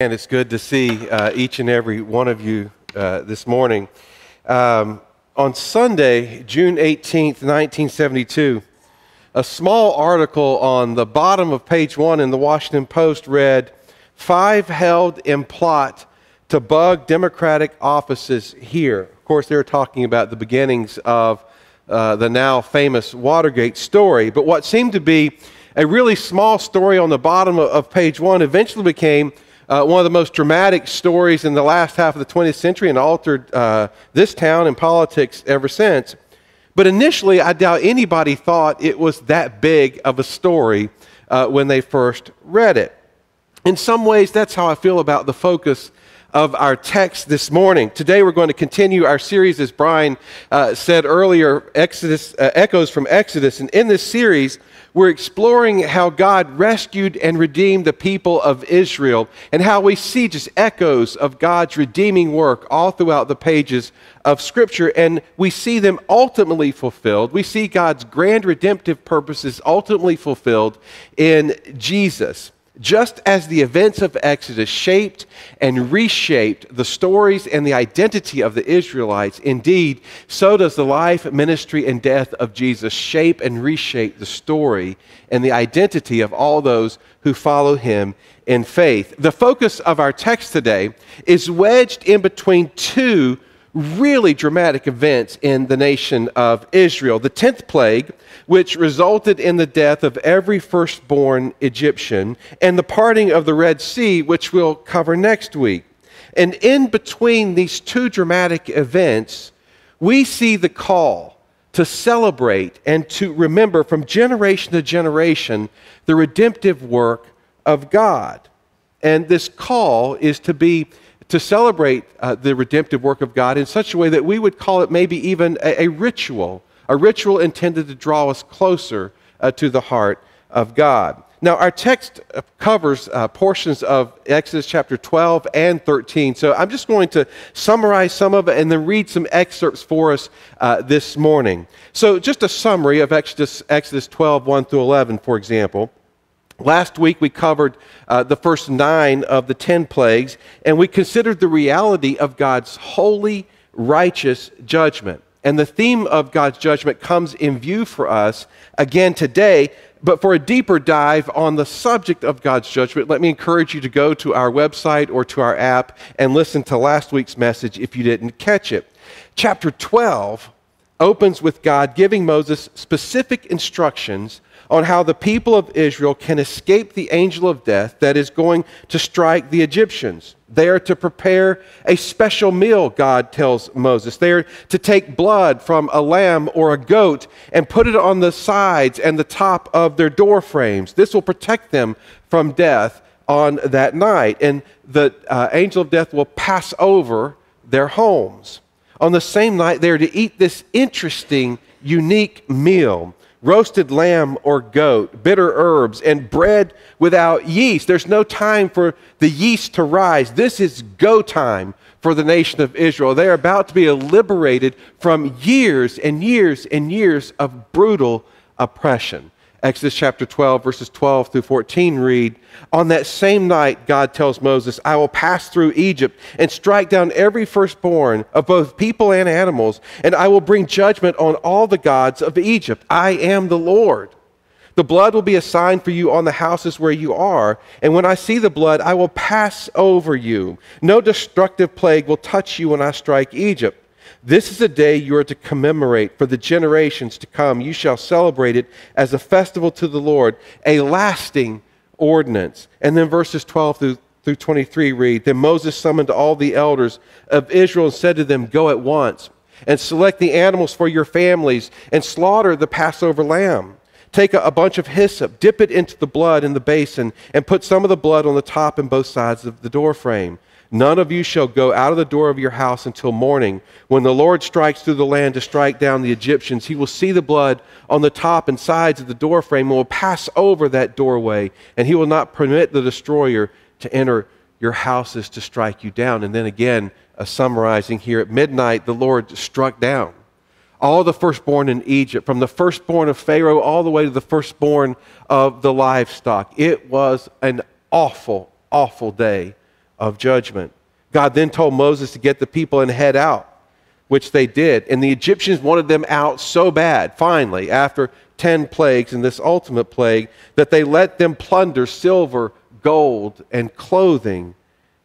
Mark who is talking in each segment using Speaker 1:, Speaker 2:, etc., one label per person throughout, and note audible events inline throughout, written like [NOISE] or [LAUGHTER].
Speaker 1: And it's good to see uh, each and every one of you uh, this morning. Um, on Sunday, June 18th, 1972, a small article on the bottom of page one in the Washington Post read Five held in plot to bug Democratic offices here. Of course, they were talking about the beginnings of uh, the now famous Watergate story. But what seemed to be a really small story on the bottom of, of page one eventually became uh, one of the most dramatic stories in the last half of the 20th century and altered uh, this town and politics ever since. But initially, I doubt anybody thought it was that big of a story uh, when they first read it. In some ways, that's how I feel about the focus of our text this morning. Today, we're going to continue our series, as Brian uh, said earlier, Exodus, uh, Echoes from Exodus. And in this series, we're exploring how God rescued and redeemed the people of Israel and how we see just echoes of God's redeeming work all throughout the pages of Scripture. And we see them ultimately fulfilled. We see God's grand redemptive purposes ultimately fulfilled in Jesus. Just as the events of Exodus shaped and reshaped the stories and the identity of the Israelites, indeed, so does the life, ministry, and death of Jesus shape and reshape the story and the identity of all those who follow him in faith. The focus of our text today is wedged in between two really dramatic events in the nation of Israel. The 10th plague, which resulted in the death of every firstborn Egyptian, and the parting of the Red Sea, which we'll cover next week. And in between these two dramatic events, we see the call to celebrate and to remember from generation to generation the redemptive work of God. And this call is to be to celebrate uh, the redemptive work of God in such a way that we would call it maybe even a, a ritual, a ritual intended to draw us closer uh, to the heart of God. Now, our text uh, covers uh, portions of Exodus chapter 12 and 13, so I'm just going to summarize some of it and then read some excerpts for us uh, this morning. So, just a summary of Exodus, Exodus 12, 1 through 11, for example. Last week we covered uh, the first nine of the ten plagues, and we considered the reality of God's holy, righteous judgment. And the theme of God's judgment comes in view for us again today. But for a deeper dive on the subject of God's judgment, let me encourage you to go to our website or to our app and listen to last week's message if you didn't catch it. Chapter 12 opens with God giving Moses specific instructions on how the people of Israel can escape the angel of death that is going to strike the Egyptians. They are to prepare a special meal, God tells Moses. They are to take blood from a lamb or a goat and put it on the sides and the top of their door frames. This will protect them from death on that night. And the uh, angel of death will pass over their homes. On the same night, they are to eat this interesting, unique meal roasted lamb or goat, bitter herbs, and bread without yeast. There's no time for the yeast to rise. This is go time for the nation of Israel. They are about to be liberated from years and years and years of brutal oppression. Exodus chapter 12, verses 12 through 14 read On that same night, God tells Moses, I will pass through Egypt and strike down every firstborn of both people and animals, and I will bring judgment on all the gods of Egypt. I am the Lord. The blood will be a sign for you on the houses where you are, and when I see the blood, I will pass over you. No destructive plague will touch you when I strike Egypt. This is a day you are to commemorate for the generations to come. You shall celebrate it as a festival to the Lord, a lasting ordinance. And then verses 12 through, through 23 read Then Moses summoned all the elders of Israel and said to them, Go at once and select the animals for your families and slaughter the Passover lamb. Take a, a, bunch of hyssop, dip it into the blood in the basin, and put some of the blood on the top and both sides of the doorframe. None of you shall go out of the door of your house until morning. When the Lord strikes through the land to strike down the Egyptians, he will see the blood on the top and sides of the doorframe and will pass over that doorway, and he will not permit the destroyer to enter your houses to strike you down. And then again, a summarizing here at midnight, the Lord struck down all the firstborn in Egypt, from the firstborn of Pharaoh all the way to the firstborn of the livestock. It was an awful, awful day of judgment. God then told Moses to get the people and head out, which they did. And the Egyptians wanted them out so bad, finally, after 10 plagues and this ultimate plague, that they let them plunder silver, gold, and clothing.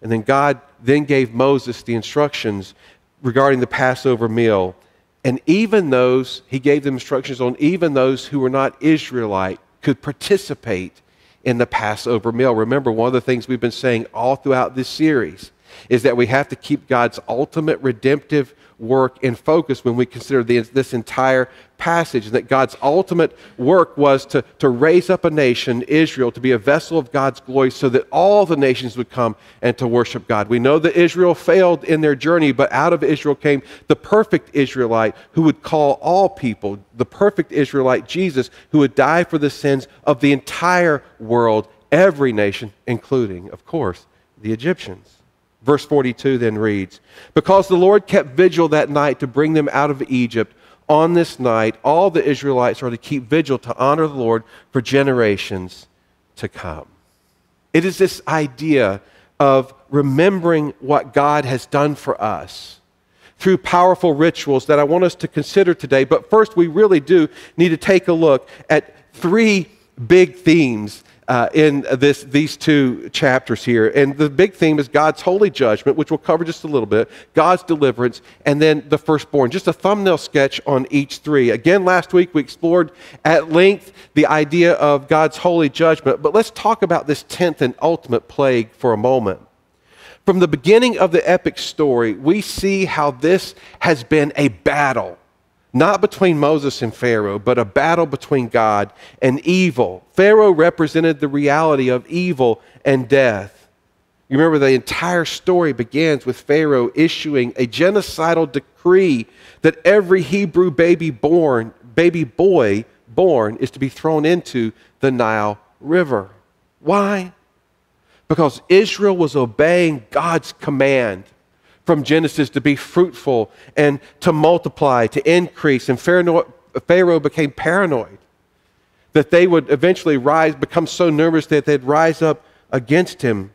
Speaker 1: And then God then gave Moses the instructions regarding the Passover meal. And even those, he gave them instructions on even those who were not Israelite could participate in the Passover meal. Remember, one of the things we've been saying all throughout this series is that we have to keep God's ultimate redemptive work in focus when we consider the, this entire passage. That God's ultimate work was to, to raise up a nation, Israel, to be a vessel of God's glory so that all the nations would come and to worship God. We know that Israel failed in their journey, but out of Israel came the perfect Israelite who would call all people, the perfect Israelite, Jesus, who would die for the sins of the entire world, every nation, including, of course, the Egyptians. Verse 42 then reads Because the Lord kept vigil that night to bring them out of Egypt, on this night all the Israelites are to keep vigil to honor the Lord for generations to come. It is this idea of remembering what God has done for us through powerful rituals that I want us to consider today. But first, we really do need to take a look at three big themes uh, in this, these two chapters here. And the big theme is God's holy judgment, which we'll cover just a little bit, God's deliverance, and then the firstborn. Just a thumbnail sketch on each three. Again, last week we explored at length the idea of God's holy judgment, but let's talk about this tenth and ultimate plague for a moment. From the beginning of the epic story, we see how this has been a battle not between Moses and Pharaoh, but a battle between God and evil. Pharaoh represented the reality of evil and death. You remember the entire story begins with Pharaoh issuing a genocidal decree that every Hebrew baby born, baby boy born is to be thrown into the Nile River. Why? Because Israel was obeying God's command from Genesis to be fruitful and to multiply, to increase. And Pharaoh became paranoid that they would eventually rise, become so nervous that they'd rise up against him.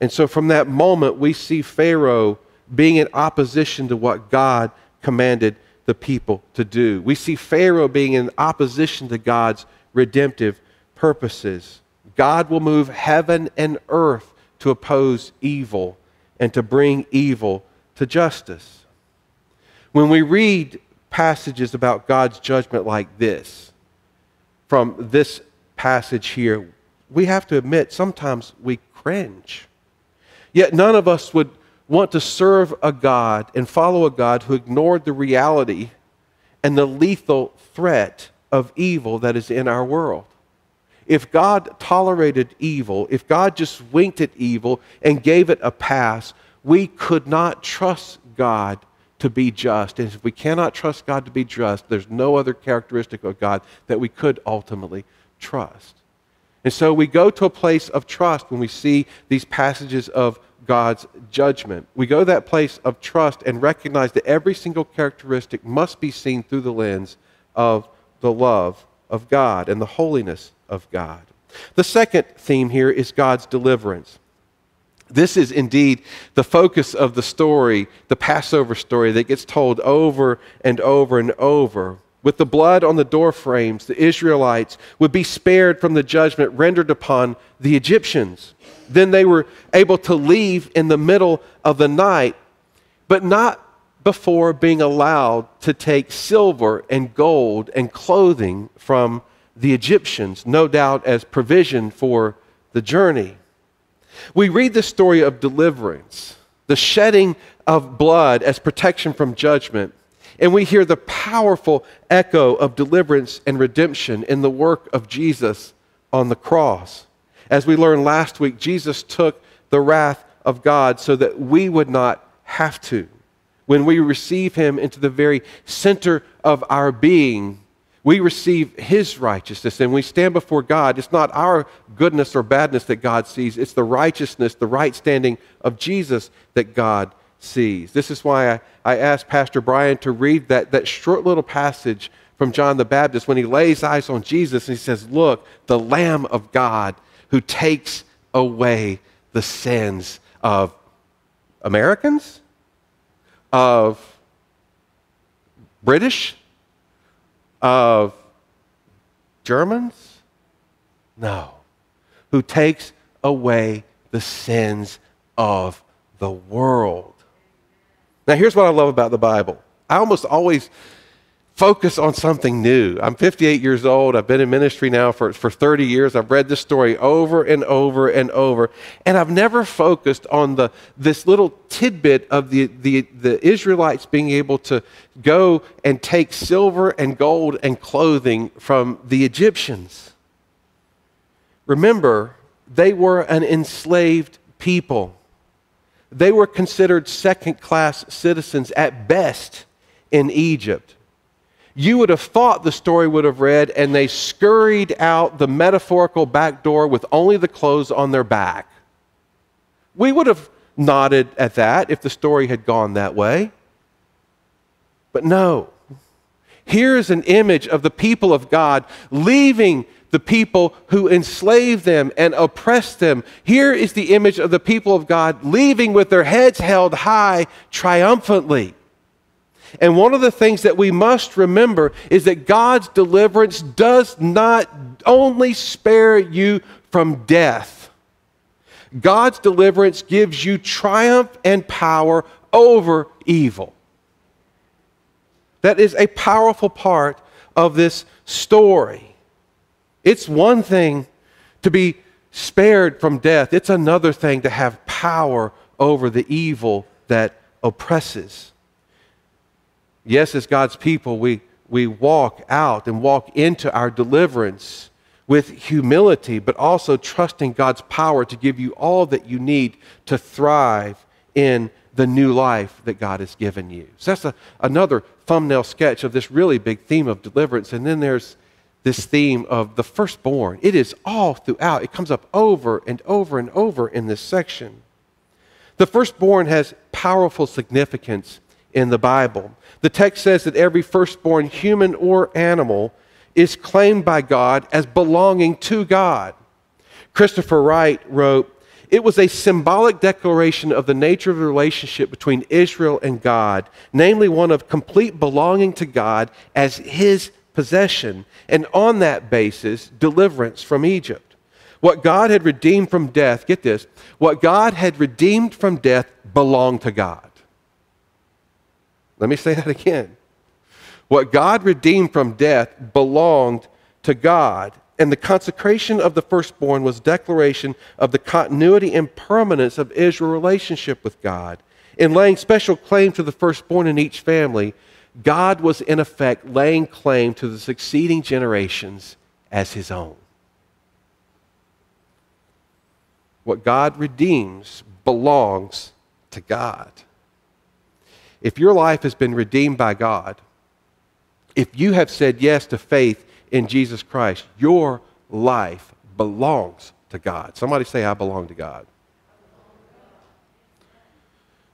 Speaker 1: And so from that moment, we see Pharaoh being in opposition to what God commanded the people to do. We see Pharaoh being in opposition to God's redemptive purposes. God will move heaven and earth to oppose evil and to bring evil to justice. When we read passages about God's judgment like this, from this passage here, we have to admit sometimes we cringe. Yet none of us would want to serve a God and follow a God who ignored the reality and the lethal threat of evil that is in our world. If God tolerated evil, if God just winked at evil and gave it a pass, we could not trust God to be just. And if we cannot trust God to be just, there's no other characteristic of God that we could ultimately trust. And so we go to a place of trust when we see these passages of God's judgment. We go to that place of trust and recognize that every single characteristic must be seen through the lens of the love of God and the holiness of God. The second theme here is God's deliverance. This is indeed the focus of the story, the Passover story that gets told over and over and over. With the blood on the door frames, the Israelites would be spared from the judgment rendered upon the Egyptians. Then they were able to leave in the middle of the night, but not before being allowed to take silver and gold and clothing from the Egyptians, no doubt as provision for the journey. We read the story of deliverance, the shedding of blood as protection from judgment, and we hear the powerful echo of deliverance and redemption in the work of Jesus on the cross. As we learned last week, Jesus took the wrath of God so that we would not have to. When we receive Him into the very center of our being, we receive His righteousness and we stand before God. It's not our goodness or badness that God sees, it's the righteousness, the right standing of Jesus that God sees. This is why I, I asked Pastor Brian to read that, that short little passage from John the Baptist when he lays eyes on Jesus and he says, Look, the Lamb of God who takes away the sins of Americans, of British, of Germans? No. Who takes away the sins of the world. Now, here's what I love about the Bible. I almost always focus on something new. I'm 58 years old. I've been in ministry now for, for 30 years. I've read this story over and over and over. And I've never focused on the, this little tidbit of the, the, the Israelites being able to go and take silver and gold and clothing from the Egyptians. Remember, they were an enslaved people. They were considered second class citizens at best in Egypt you would have thought the story would have read, and they scurried out the metaphorical back door with only the clothes on their back. We would have nodded at that if the story had gone that way. But no. Here is an image of the people of God leaving the people who enslaved them and oppressed them. Here is the image of the people of God leaving with their heads held high triumphantly. And one of the things that we must remember is that God's deliverance does not only spare you from death, God's deliverance gives you triumph and power over evil. That is a powerful part of this story. It's one thing to be spared from death, it's another thing to have power over the evil that oppresses. Yes, as God's people, we, we walk out and walk into our deliverance with humility, but also trusting God's power to give you all that you need to thrive in the new life that God has given you. So that's a, another thumbnail sketch of this really big theme of deliverance. And then there's this theme of the firstborn. It is all throughout, it comes up over and over and over in this section. The firstborn has powerful significance in the Bible. The text says that every firstborn human or animal is claimed by God as belonging to God. Christopher Wright wrote, it was a symbolic declaration of the nature of the relationship between Israel and God, namely one of complete belonging to God as his possession, and on that basis, deliverance from Egypt. What God had redeemed from death, get this, what God had redeemed from death belonged to God. Let me say that again. What God redeemed from death belonged to God. And the consecration of the firstborn was declaration of the continuity and permanence of Israel's relationship with God. In laying special claim to the firstborn in each family, God was in effect laying claim to the succeeding generations as his own. What God redeems belongs to God if your life has been redeemed by God, if you have said yes to faith in Jesus Christ, your life belongs to God. Somebody say, I belong to God.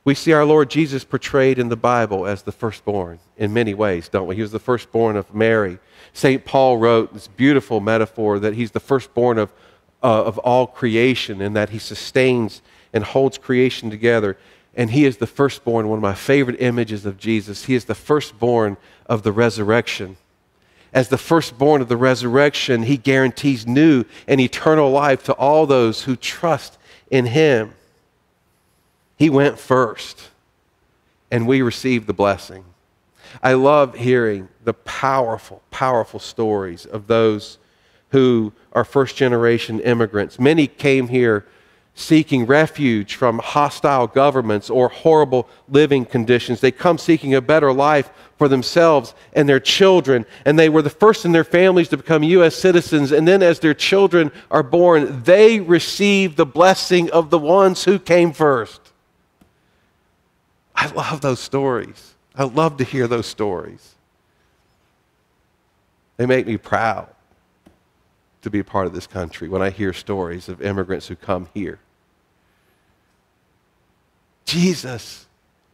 Speaker 1: We see our Lord Jesus portrayed in the Bible as the firstborn in many ways, don't we? He was the firstborn of Mary. St. Paul wrote this beautiful metaphor that he's the firstborn of, uh, of all creation and that he sustains and holds creation together and he is the firstborn, one of my favorite images of Jesus. He is the firstborn of the resurrection. As the firstborn of the resurrection, he guarantees new and eternal life to all those who trust in him. He went first, and we received the blessing. I love hearing the powerful, powerful stories of those who are first generation immigrants. Many came here seeking refuge from hostile governments or horrible living conditions. They come seeking a better life for themselves and their children. And they were the first in their families to become U.S. citizens. And then, as their children are born, they receive the blessing of the ones who came first. I love those stories. I love to hear those stories. They make me proud to be a part of this country when I hear stories of immigrants who come here. Jesus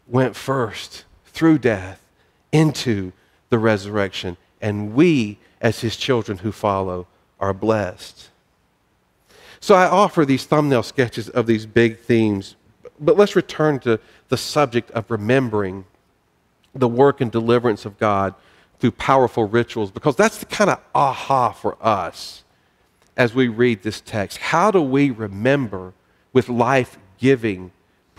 Speaker 1: went first through death into the resurrection, and we, as his children who follow, are blessed. So I offer these thumbnail sketches of these big themes But let's return to the subject of remembering the work and deliverance of God through powerful rituals, because that's the kind of aha for us as we read this text. How do we remember with life giving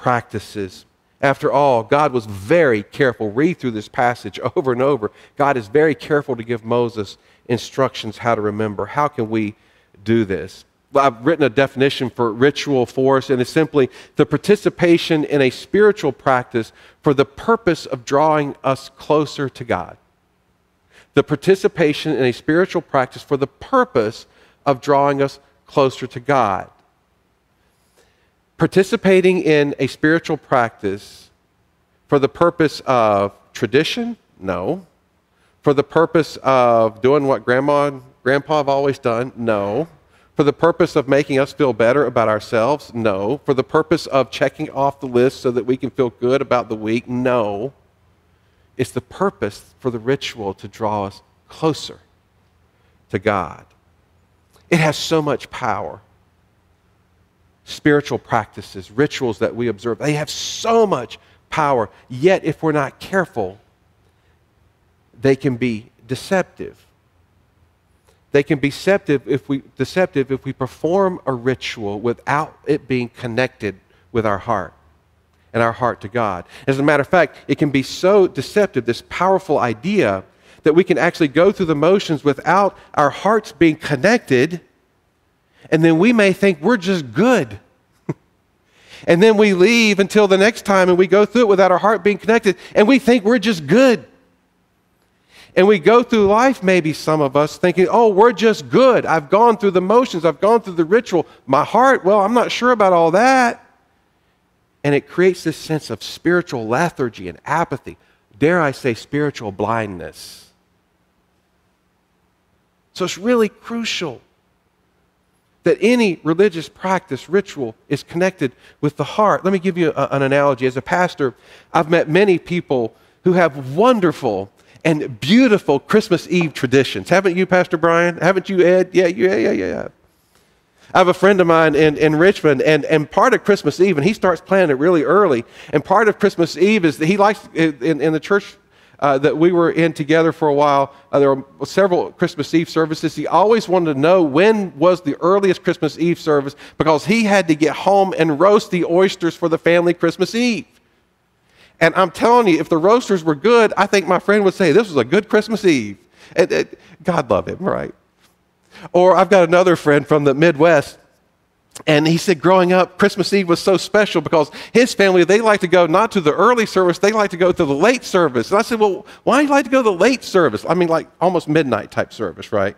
Speaker 1: practices? After all, God was very careful. Read through this passage [LAUGHS] over and over. God is very careful to give Moses instructions how to remember. How can we do this? I've written a definition for ritual for us, and it's simply the participation in a spiritual practice for the purpose of drawing us closer to God. The participation in a spiritual practice for the purpose of drawing us closer to God. Participating in a spiritual practice for the purpose of tradition? No. For the purpose of doing what grandma and grandpa have always done? No. For the purpose of making us feel better about ourselves? No. For the purpose of checking off the list so that we can feel good about the week? No. It's the purpose for the ritual to draw us closer to God. It has so much power. Spiritual practices, rituals that we observe, they have so much power. Yet, if we're not careful, they can be deceptive. They can be deceptive if we, deceptive if we perform a ritual without it being connected with our heart and our heart to God. As a matter of fact, it can be so deceptive, this powerful idea, that we can actually go through the motions without our hearts being connected, and then we may think we're just good. [LAUGHS] and then we leave until the next time and we go through it without our heart being connected, and we think we're just good. And we go through life, maybe some of us, thinking, oh, we're just good. I've gone through the motions, I've gone through the ritual. My heart, well, I'm not sure about all that. And it creates this sense of spiritual lethargy and apathy. Dare I say, spiritual blindness. So it's really crucial that any religious practice, ritual, is connected with the heart. Let me give you a, an analogy. As a pastor, I've met many people who have wonderful and beautiful Christmas Eve traditions. Haven't you, Pastor Brian? Haven't you, Ed? Yeah, yeah, yeah, yeah. I have a friend of mine in, in Richmond, and, and part of Christmas Eve, and he starts planning it really early, and part of Christmas Eve is that he likes, in, in the church uh, that we were in together for a while, uh, there were several Christmas Eve services. He always wanted to know when was the earliest Christmas Eve service because he had to get home and roast the oysters for the family Christmas Eve. And I'm telling you, if the roasters were good, I think my friend would say, This was a good Christmas Eve. God love him, right? Or I've got another friend from the Midwest, and he said growing up, Christmas Eve was so special because his family, they like to go not to the early service, they like to go to the late service. And I said, Well, why do you like to go to the late service? I mean, like almost midnight type service, right?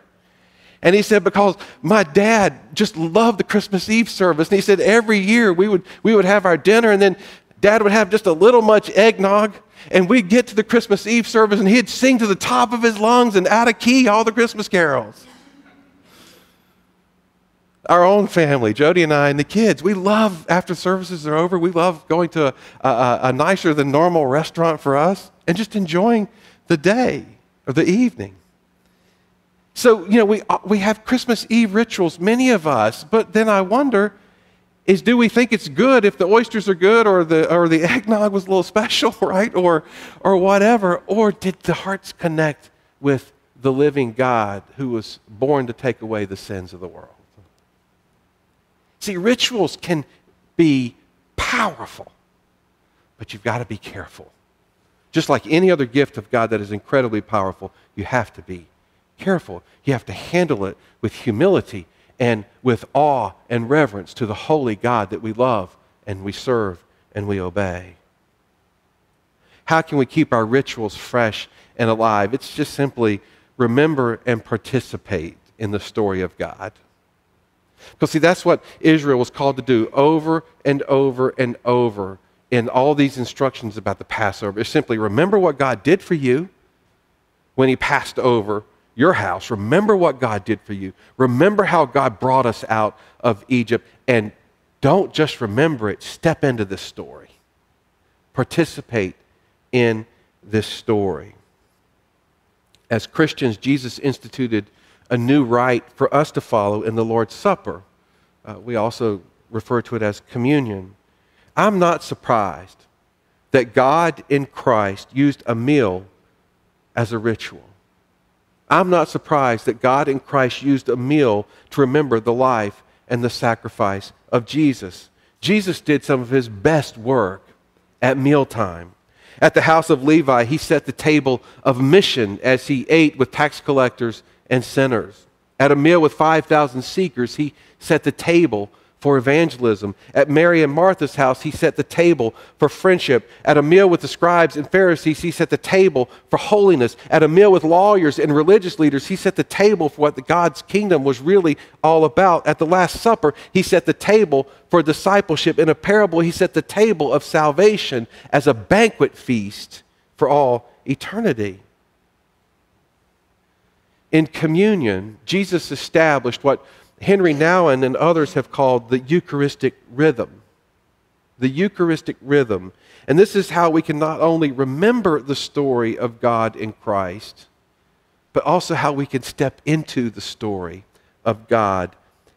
Speaker 1: And he said, because my dad just loved the Christmas Eve service. And he said, every year we would, we would have our dinner, and then Dad would have just a little much eggnog, and we'd get to the Christmas Eve service, and he'd sing to the top of his lungs and out of key all the Christmas carols. Our own family, Jody and I, and the kids, we love, after services are over, we love going to a, a, a nicer than normal restaurant for us and just enjoying the day or the evening. So, you know, we, uh, we have Christmas Eve rituals, many of us, but then I wonder, is do we think it's good if the oysters are good or the, or the [LAUGHS] eggnog was a little special, [LAUGHS] right? Or, or whatever. Or did the hearts connect with the living God who was born to take away the sins of the world? See, rituals can be powerful, but you've got to be careful. Just like any other gift of God that is incredibly powerful, you have to be careful. You have to handle it with humility and with awe and reverence to the holy God that we love and we serve and we obey. How can we keep our rituals fresh and alive? It's just simply remember and participate in the story of God. Because, see, that's what Israel was called to do over and over and over in all these instructions about the Passover. It's simply remember what God did for you when He passed over your house. Remember what God did for you. Remember how God brought us out of Egypt. And don't just remember it, step into this story. Participate in this story. As Christians, Jesus instituted a new rite for us to follow in the Lord's Supper. Uh, we also refer to it as communion. I'm not surprised that God in Christ used a meal as a ritual. I'm not surprised that God in Christ used a meal to remember the life and the sacrifice of Jesus. Jesus did some of his best work at mealtime. At the house of Levi, he set the table of mission as he ate with tax collectors and sinners. At a meal with 5,000 seekers, he set the table for evangelism. At Mary and Martha's house, he set the table for friendship. At a meal with the scribes and Pharisees, he set the table for holiness. At a meal with lawyers and religious leaders, he set the table for what God's kingdom was really all about. At the Last Supper, he set the table for discipleship. In a parable, he set the table of salvation as a banquet feast for all eternity. In communion, Jesus established what Henry Nouwen and others have called the Eucharistic rhythm. The Eucharistic rhythm. And this is how we can not only remember the story of God in Christ, but also how we can step into the story of God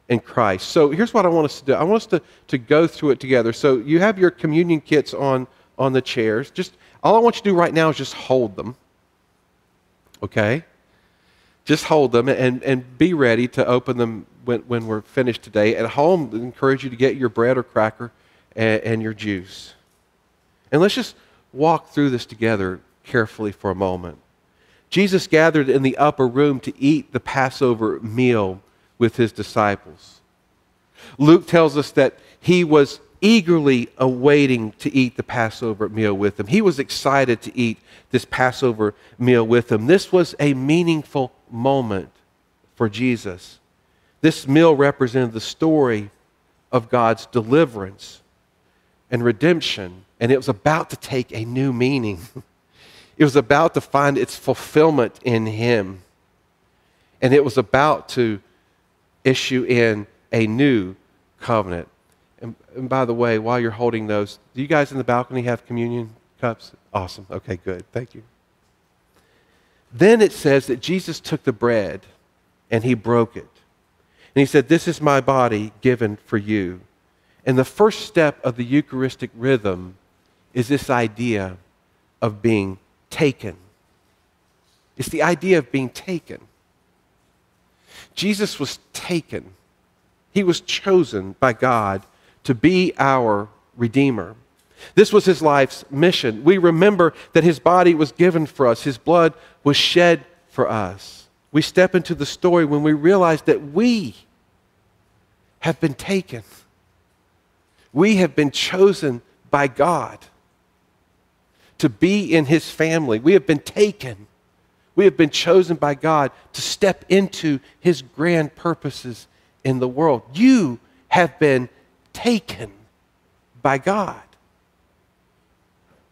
Speaker 1: in Christ. So here's what I want us to do I want us to, to go through it together. So you have your communion kits on, on the chairs. Just all I want you to do right now is just hold them. Okay? Just hold them and, and be ready to open them when, when we're finished today. At home, I encourage you to get your bread or cracker and, and your juice. And let's just walk through this together carefully for a moment. Jesus gathered in the upper room to eat the Passover meal with his disciples. Luke tells us that he was eagerly awaiting to eat the Passover meal with them. He was excited to eat this Passover meal with them. This was a meaningful moment for Jesus. This meal represented the story of God's deliverance and redemption, and it was about to take a new meaning. [LAUGHS] It was about to find its fulfillment in Him, and it was about to issue in a new covenant. And, and, by the way, while you're holding those, do you guys in the balcony have communion cups? Awesome. Okay, good. Thank you. Then it says that Jesus took the bread and he broke it. And he said, This is my body given for you. And the first step of the Eucharistic rhythm is this idea of being taken. It's the idea of being taken. Jesus was taken, he was chosen by God to be our Redeemer. This was his life's mission. We remember that his body was given for us, his blood was shed for us we step into the story when we realize that we have been taken. We have been chosen by God to be in His family. We have been taken. We have been chosen by God to step into His grand purposes in the world. You have been taken by God.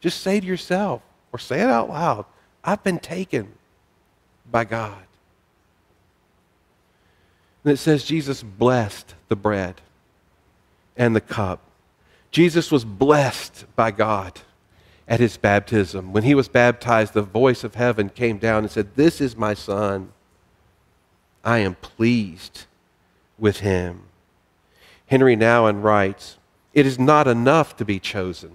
Speaker 1: Just say to yourself, or say it out loud I've been taken by God. And it says Jesus blessed the bread and the cup. Jesus was blessed by God at his baptism. When he was baptized, the voice of heaven came down and said, This is my son. I am pleased with him. Henry Nouwen writes, It is not enough to be chosen.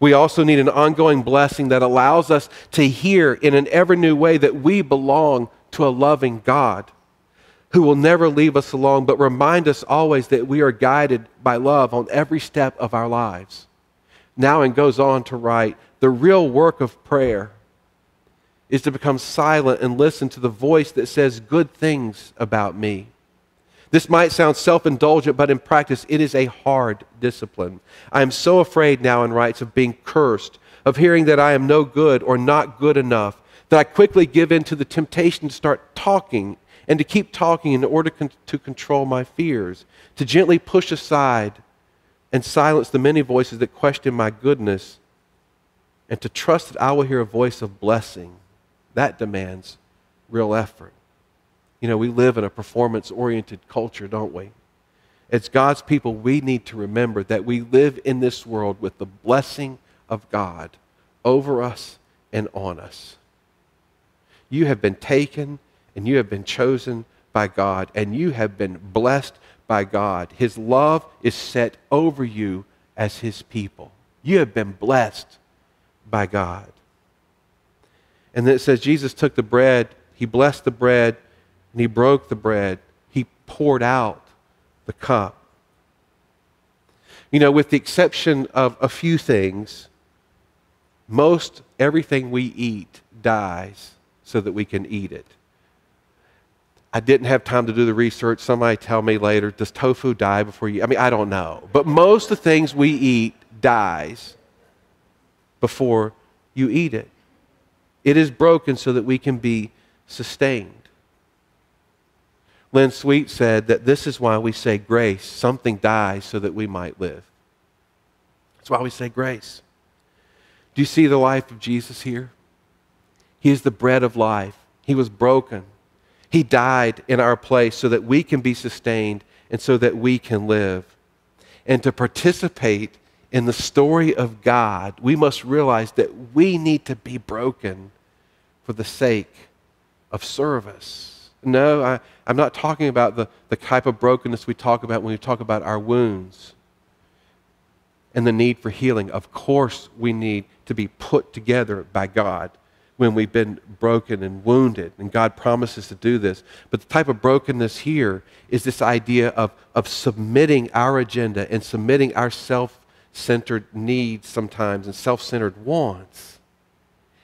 Speaker 1: We also need an ongoing blessing that allows us to hear in an ever new way that we belong to a loving God who will never leave us alone, but remind us always that we are guided by love on every step of our lives. Now, and goes on to write the real work of prayer is to become silent and listen to the voice that says good things about me. This might sound self indulgent, but in practice, it is a hard discipline. I am so afraid Nouwen writes of being cursed, of hearing that I am no good or not good enough, that I quickly give in to the temptation to start talking and to keep talking in order con- to control my fears, to gently push aside and silence the many voices that question my goodness, and to trust that I will hear a voice of blessing. That demands real effort. You know, we live in a performance oriented culture, don't we? As God's people, we need to remember that we live in this world with the blessing of God over us and on us. You have been taken and you have been chosen by God, and you have been blessed by God. His love is set over you as his people. You have been blessed by God. And then it says Jesus took the bread, he blessed the bread, and he broke the bread. He poured out the cup. You know, with the exception of a few things, most everything we eat dies so that we can eat it. I didn't have time to do the research. Somebody tell me later, does tofu die before you? I mean, I don't know. But most of the things we eat dies before you eat it. It is broken so that we can be sustained. Len Sweet said that this is why we say grace. Something dies so that we might live. That's why we say grace. Do you see the life of Jesus here? He is the bread of life. He was broken. He died in our place so that we can be sustained and so that we can live. And to participate in the story of God, we must realize that we need to be broken for the sake of service. No, I, am not talking about the, the type of brokenness we talk about when we talk about our wounds and the need for healing. Of course, we need to be put together by God when we've been broken and wounded, and God promises to do this. But the type of brokenness here is this idea of, of submitting our agenda and submitting our self centered needs sometimes and self centered wants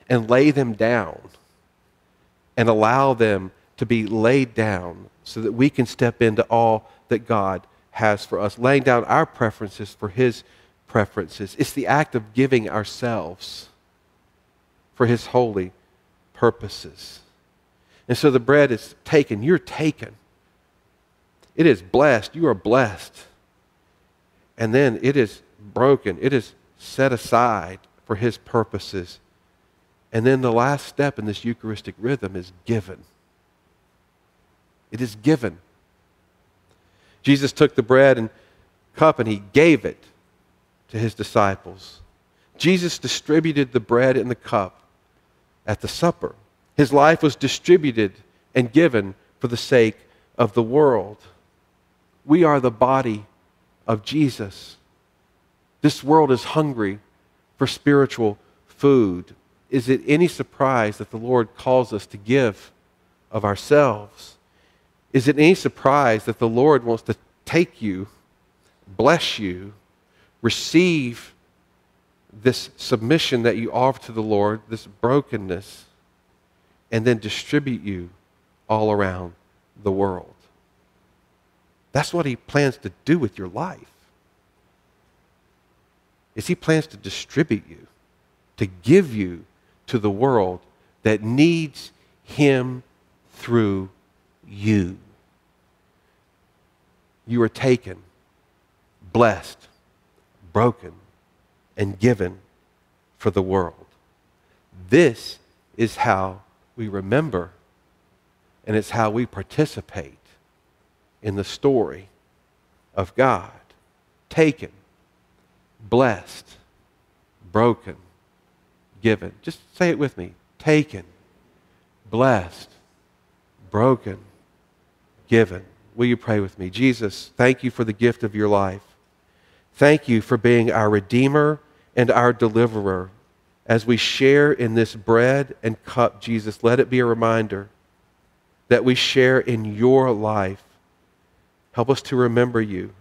Speaker 1: and lay them down and allow them to be laid down so that we can step into all that God has for us, laying down our preferences for His preferences. It's the act of giving ourselves for His holy purposes. And so the bread is taken. You're taken. It is blessed. You are blessed. And then it is broken. It is set aside for His purposes. And then the last step in this Eucharistic rhythm is given. It is given. Jesus took the bread and cup and he gave it to his disciples. Jesus distributed the bread and the cup at the supper. His life was distributed and given for the sake of the world. We are the body of Jesus. This world is hungry for spiritual food. Is it any surprise that the Lord calls us to give of ourselves? Is it any surprise that the Lord wants to take you, bless you, receive this submission that you offer to the Lord, this brokenness, and then distribute you all around the world. That's what he plans to do with your life. Is he plans to distribute you, to give you to the world that needs him through you. You are taken, blessed, broken, and given for the world. This is how we remember, and it's how we participate in the story of God. Taken, blessed, broken, given. Just say it with me. Taken, blessed, broken, given. Will you pray with me? Jesus, thank you for the gift of your life. Thank you for being our Redeemer and our Deliverer. As we share in this bread and cup, Jesus, let it be a reminder that we share in your life. Help us to remember you,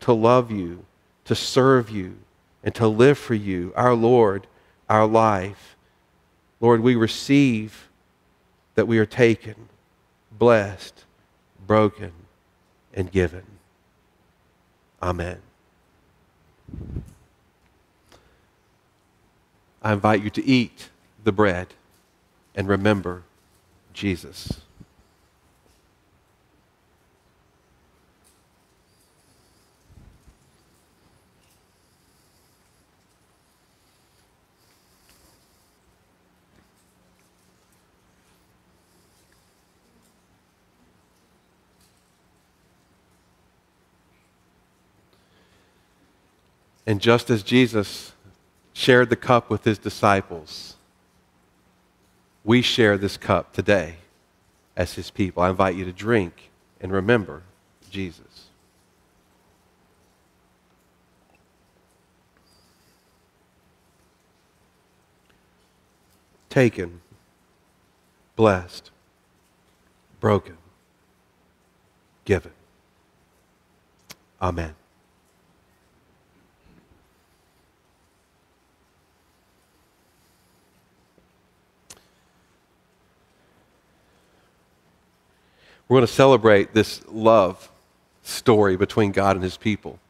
Speaker 1: to love you, to serve you, and to live for you, our Lord, our life. Lord, we receive that we are taken, blessed, broken, and given. Amen. I invite you to eat the bread and remember Jesus. And just as Jesus shared the cup with his disciples, we share this cup today as his people. I invite you to drink and remember Jesus. Taken, blessed, broken, given. Amen. We're going to celebrate this love story between God and his people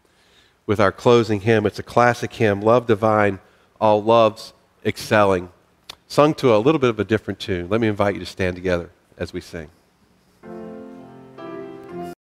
Speaker 1: with our closing hymn. It's a classic hymn, Love Divine, All Loves Excelling, sung to a little bit of a different tune. Let me invite you to stand together as we sing.